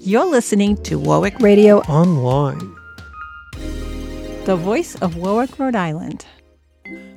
You're listening to Warwick Radio Online. the voice of Warwick, Rhode Island.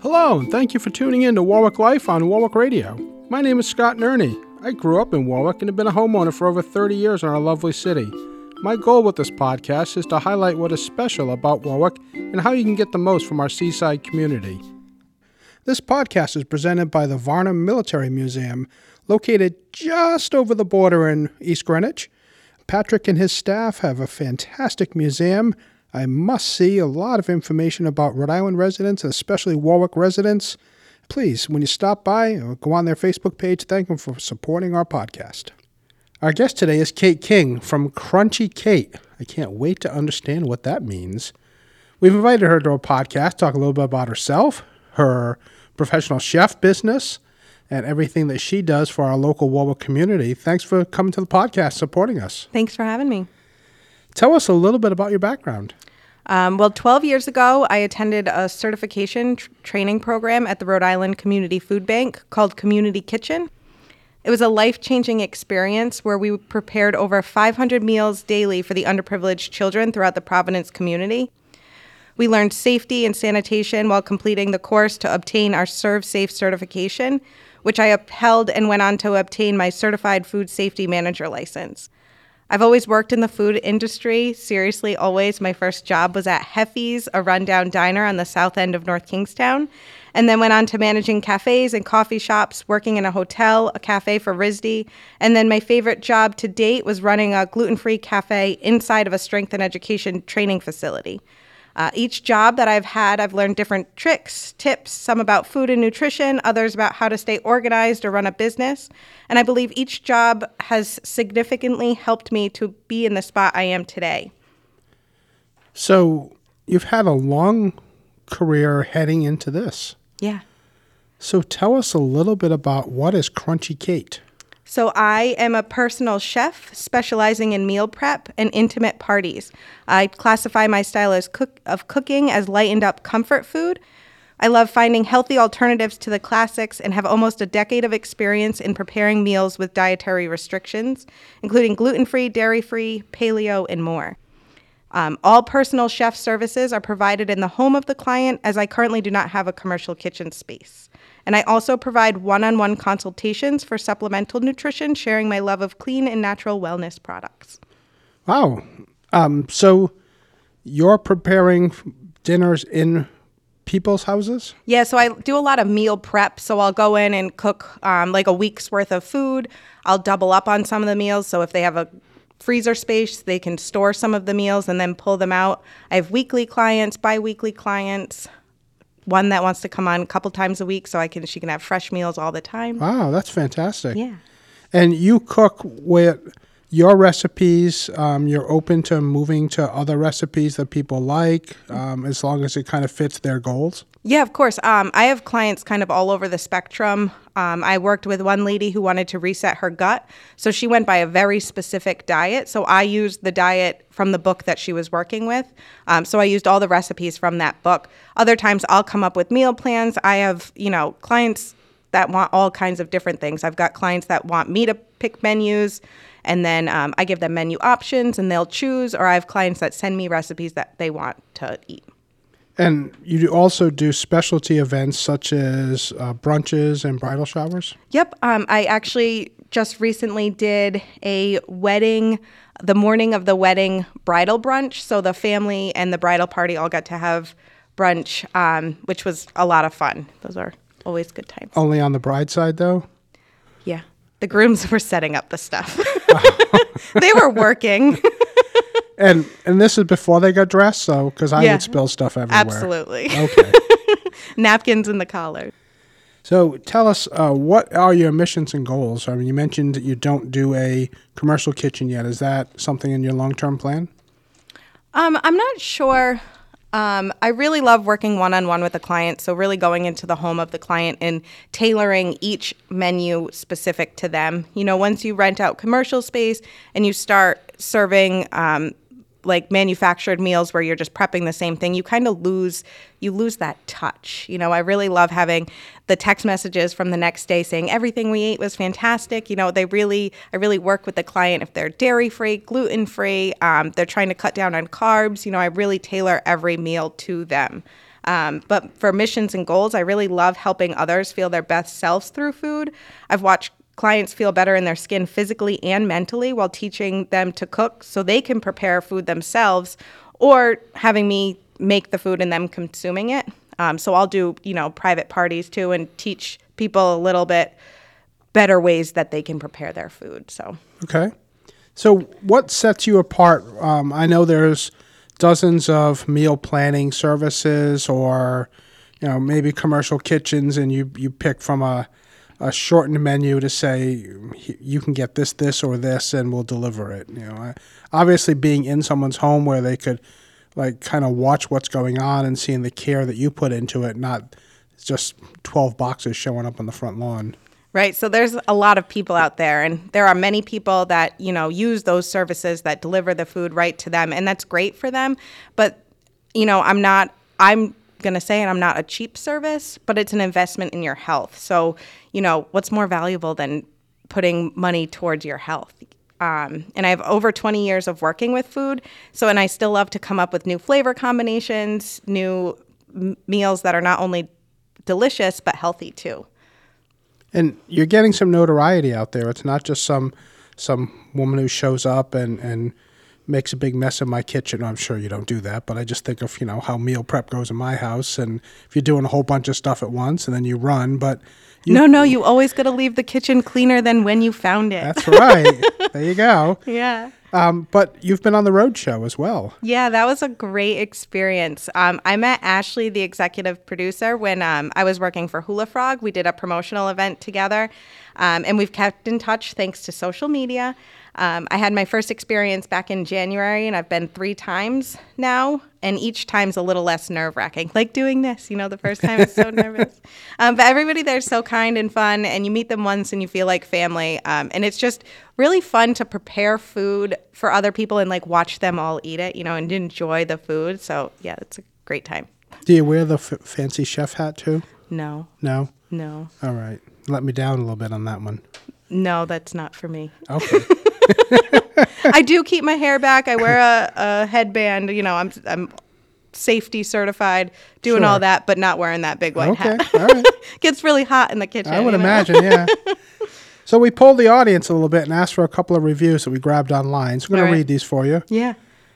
Hello, and thank you for tuning in to Warwick Life on Warwick Radio. My name is Scott Nerney. I grew up in Warwick and have been a homeowner for over 30 years in our lovely city. My goal with this podcast is to highlight what is special about Warwick and how you can get the most from our seaside community. This podcast is presented by the Varnum Military Museum, located just over the border in East Greenwich. Patrick and his staff have a fantastic museum. I must see a lot of information about Rhode Island residents, especially Warwick residents. Please, when you stop by or go on their Facebook page, thank them for supporting our podcast. Our guest today is Kate King from Krunchy Kate. I can't wait to understand what that means. We've invited her to our podcast, talk a little bit about herself, her professional chef business, and everything that she does for our local Warwick community. Thanks for coming to the podcast, supporting us. Thanks for having me. Tell us a little bit about your background. Um, well, 12 years ago, I attended a certification tr- training program at the Rhode Island Community Food Bank called Community Kitchen. It was a life changing experience where we prepared over 500 meals daily for the underprivileged children throughout the Providence community. We learned safety and sanitation while completing the course to obtain our ServSafe certification, which I upheld and went on to obtain my Certified Food Safety Manager license. I've always worked in the food industry. Seriously, always. My first job was at Heffy's, a rundown diner on the south end of North Kingstown, and then went on to managing cafes and coffee shops, working in a hotel, a cafe for RISD. And then my favorite job to date was running a gluten free cafe inside of a strength and education training facility. Uh, each job that I've had, I've learned different tricks, tips, some about food and nutrition, others about how to stay organized or run a business. And I believe each job has significantly helped me to be in the spot I am today. So, you've had a long career heading into this. Yeah. So, tell us a little bit about what is Krunchy Kate. So, I am a personal chef specializing in meal prep and intimate parties. I classify my style as cook- of cooking as lightened up comfort food. I love finding healthy alternatives to the classics and have almost a decade of experience in preparing meals with dietary restrictions, including gluten free, dairy free, paleo, and more. Um, all personal chef services are provided in the home of the client, as I currently do not have a commercial kitchen space. And I also provide one on one consultations for supplemental nutrition, sharing my love of clean and natural wellness products. Wow. Um, so, you're preparing dinners in people's houses? Yeah, so I do a lot of meal prep. So I'll go in and cook um, like a week's worth of food. I'll double up on some of the meals. So if they have a freezer space, they can store some of the meals and then pull them out. I have weekly clients, bi weekly clients. One that wants to come on a couple times a week so I can she can have fresh meals all the time. Wow, that's fantastic. Yeah. And you cook with your recipes. Um, you're open to moving to other recipes that people like, um, as long as it kind of fits their goals. Yeah, of course. Um, I have clients kind of all over the spectrum. Um, I worked with one lady who wanted to reset her gut. So she went by a very specific diet. So I used the diet from the book that she was working with. Um, so I used all the recipes from that book. Other times I'll come up with meal plans. I have, you know, clients that want all kinds of different things. I've got clients that want me to pick menus. And then um, I give them menu options and they'll choose, or I have clients that send me recipes that they want to eat. And you also do specialty events such as uh, brunches and bridal showers. Yep. Um, I actually just recently did a wedding, the morning of the wedding bridal brunch. So the family and the bridal party all got to have brunch, um, which was a lot of fun. Those are always good times. Only on the bride side, though. Yeah. The grooms were setting up the stuff. they were working. And and this is before they got dressed, so because I Yeah. would spill stuff everywhere. Absolutely. Okay. Napkins in the collar. So tell us, uh, what are your missions and goals? I mean, you mentioned that you don't do a commercial kitchen yet. Is that something in your long term plan? Um, I'm not sure. Um, I really love working one on one with a client. So, really going into the home of the client and tailoring each menu specific to them. You know, once you rent out commercial space and you start serving um, like manufactured meals where you're just prepping the same thing you kind of lose you lose that touch. You know i really love having the text messages from the next day saying everything we ate was fantastic. You know they really i really work with the client if they're dairy free gluten free um, they're trying to cut down on carbs you know i really tailor every meal to them. Um, but for missions and goals i really love helping others feel their best selves through food. I've watched clients feel better in their skin physically and mentally while teaching them to cook so they can prepare food themselves or having me make the food and them consuming it. Um, so I'll do, you know, private parties too and teach people a little bit better ways that they can prepare their food. So, Okay. So, what sets you apart? Um, I know there's dozens of meal planning services, or you know, maybe commercial kitchens, and you you pick from a a shortened menu to say you can get this, this, or this, and we'll deliver it. You know, obviously being in someone's home where they could like kind of watch what's going on and seeing the care that you put into it, not just twelve boxes showing up on the front lawn. Right. So there's a lot of people out there, and there are many people that, you know, use those services that deliver the food right to them, and that's great for them. But, you know, I'm not, I'm going to say, and I'm not a cheap service, but it's an investment in your health. So, you know, what's more valuable than putting money towards your health? Um, and I have over 20 years of working with food. So, and I still love to come up with new flavor combinations, new m- meals that are not only delicious, but healthy too. And you're getting some notoriety out there. It's not just some some woman who shows up and, and makes a big mess in my kitchen. I'm sure you don't do that, but I just think of, you know, how meal prep goes in my house and if you're doing a whole bunch of stuff at once and then you run, but you, no, no, you always got to leave the kitchen cleaner than when you found it. That's right. there you go. Yeah. Um, but you've been on the Rhode Show as well. Yeah, that was a great experience. Um, I met Ashley, the executive producer, when um, I was working for Hulafrog. We did a promotional event together, um, and we've kept in touch thanks to social media. Um, I had my first experience back in January, and I've been three times now, and each time's a little less nerve wracking. Like doing this, you know, the first time is so nervous. Um, but everybody there's so kind and fun, and you meet them once and you feel like family. Um, and it's just really fun to prepare food for other people and like watch them all eat it, you know, and enjoy the food. So yeah, it's a great time. Do you wear the f- fancy chef hat too? No, No. no, All right. Let me down a little bit on that one. no, that's not for me. Okay. I do keep my hair back. I wear a, a headband. You know, I'm I'm safety certified, doing all that, but not wearing that big white okay. hat. All right. Gets really hot in the kitchen. I would you know? imagine, yeah. so we polled the audience a little bit and asked for a couple of reviews that we grabbed online. So I'm going All to read these for you. Yeah.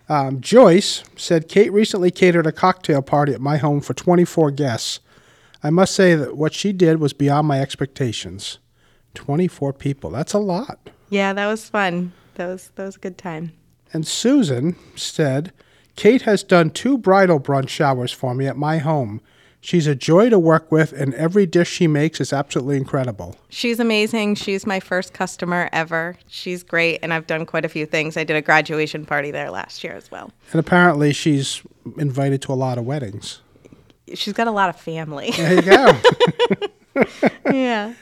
Um, Joyce said, Kate recently catered a cocktail party at my home for 24 guests. I must say that what she did was beyond my expectations. 24 people. That's a lot. Yeah, that was fun. That was that was a good time. And Susan said, Kate has done two bridal brunch showers for me at my home. She's a joy to work with, and every dish she makes is absolutely incredible. She's amazing. She's my first customer ever. She's great, and I've done quite a few things. I did a graduation party there last year as well. And apparently, she's invited to a lot of weddings. She's got a lot of family. There you go. yeah.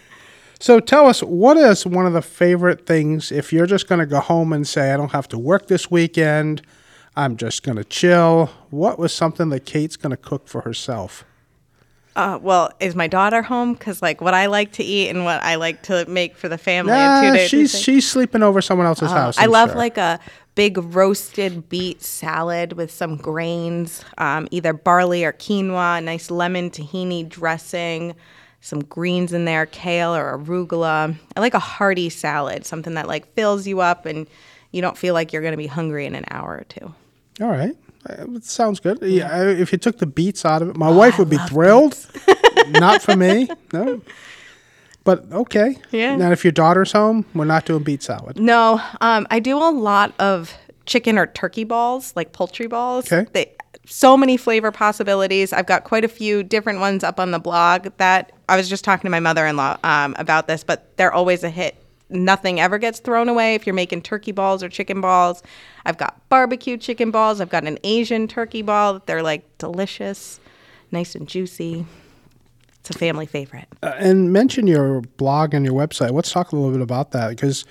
So tell us, what is one of the favorite things if you're just going to go home and say, I don't have to work this weekend, I'm just going to chill? What was something that Kate's going to cook for herself? Uh, well, is my daughter home? Because like what I like to eat and what I like to make for the family. in Nah, two days. she's she's sleeping over someone else's house. I I'm love sure. like a big roasted beet salad with some grains, um, either barley or quinoa, nice lemon tahini dressing, some greens in there, kale or arugula. I like a hearty salad, something that like fills you up and you don't feel like you're going to be hungry in an hour or two. All right. Uh, It sounds good. Yeah, I- if you took the beets out of it, my wife would be thrilled. not for me. No. But okay. Yeah. Now, if your daughter's home, we're not doing beet salad. No, um, I do a lot of chicken or turkey balls, like poultry balls. Okay. They, so many flavor possibilities. I've got quite a few different ones up on the blog that I was just talking to my mother in law um, about this, but they're always a hit. Nothing ever gets thrown away if you're making turkey balls or chicken balls. I've got barbecue chicken balls. I've got an Asian turkey ball. They're like delicious, nice and juicy. It's a family favorite. Uh, and mention your blog and your website. Let's talk a little bit about that because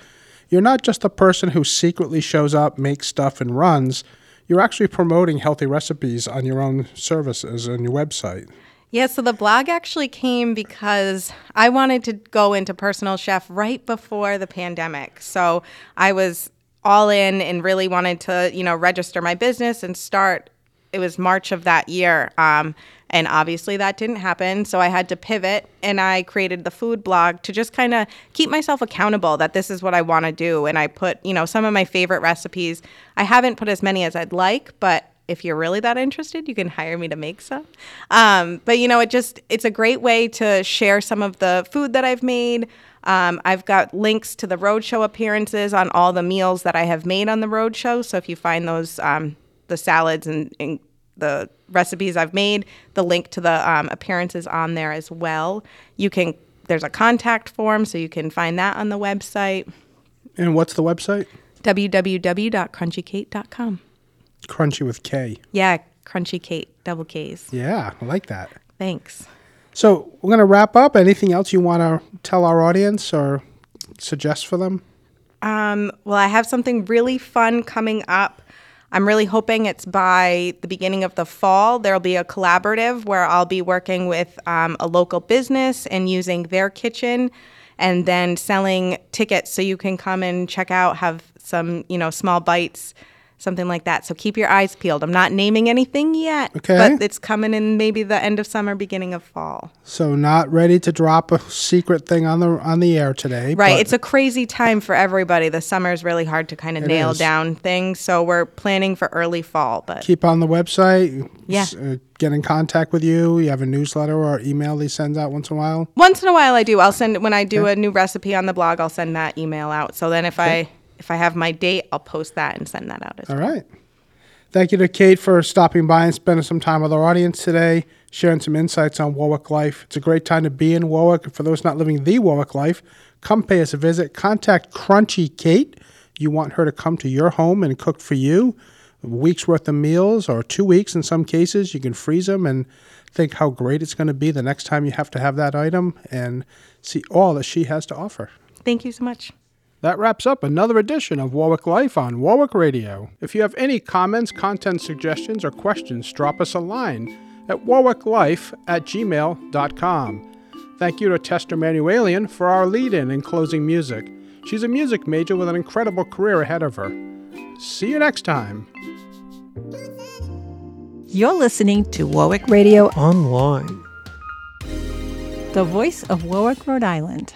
you're not just a person who secretly shows up, makes stuff, and runs. You're actually promoting healthy recipes on your own services and your website. Yeah, so the blog actually came because I wanted to go into personal chef right before the pandemic. So I was all in and really wanted to, you know, register my business and start. It was March of that year. Um, and obviously that didn't happen. So I had to pivot and I created the food blog to just kind of keep myself accountable that this is what I want to do. And I put, you know, some of my favorite recipes. I haven't put as many as I'd like, but if you're really that interested, you can hire me to make some. Um, but you know, it just it's a great way to share some of the food that I've made. Um, I've got links to the Rhode Show appearances on all the meals that I have made on the Rhode Show. So if you find those um, the salads and, and, the recipes I've made, the link to the um, appearances on there as well. You can there's a contact form, so you can find that on the website. And what's the website? www.krunchykate.com. Crunchy with K. Yeah, Krunchy Kate, double K's. Yeah, I like that. Thanks. So we're going to wrap up. Anything else you want to tell our audience or suggest for them? Um, well, I have something really fun coming up. I'm really hoping it's by the beginning of the fall. There'll be a collaborative where I'll be working with um, a local business and using their kitchen and then selling tickets so you can come and check out, have some, you know, small bites something like that. So keep your eyes peeled. I'm not naming anything yet, Okay. but it's coming in maybe the end of summer, beginning of fall. So not ready to drop a secret thing on the on the air today. Right. It's a crazy time for everybody. The summer is really hard to kind of nail is. down things. So we're planning for early fall, but keep on the website. Yeah. uh, get in contact with you. You have a newsletter or email he sends out once in a while. once in a while I do. I'll send when I do a new recipe on the blog, I'll send that email out. So then if I if I have my date, I'll post that and send that out as All well. right. Thank you to Kate for stopping by and spending some time with our audience today, sharing some insights on Warwick life. It's a great time to be in Warwick. For those not living the Warwick life, come pay us a visit. Contact Krunchy Kate. You want her to come to your home and cook for you a week's worth of meals or two weeks in some cases. You can freeze them and think how great it's going to be the next time you have to have that item and see all that she has to offer. Thank you so much. That wraps up another edition of Warwick Life on Warwick Radio. If you have any comments, content suggestions, or questions, drop us a line at warwicklife at gmail.com. Thank you to Tess Der Manouelian for our lead in and closing music. She's a music major with an incredible career ahead of her. See you next time. You're listening to Warwick Radio, Online. the voice of Warwick, Rhode Island.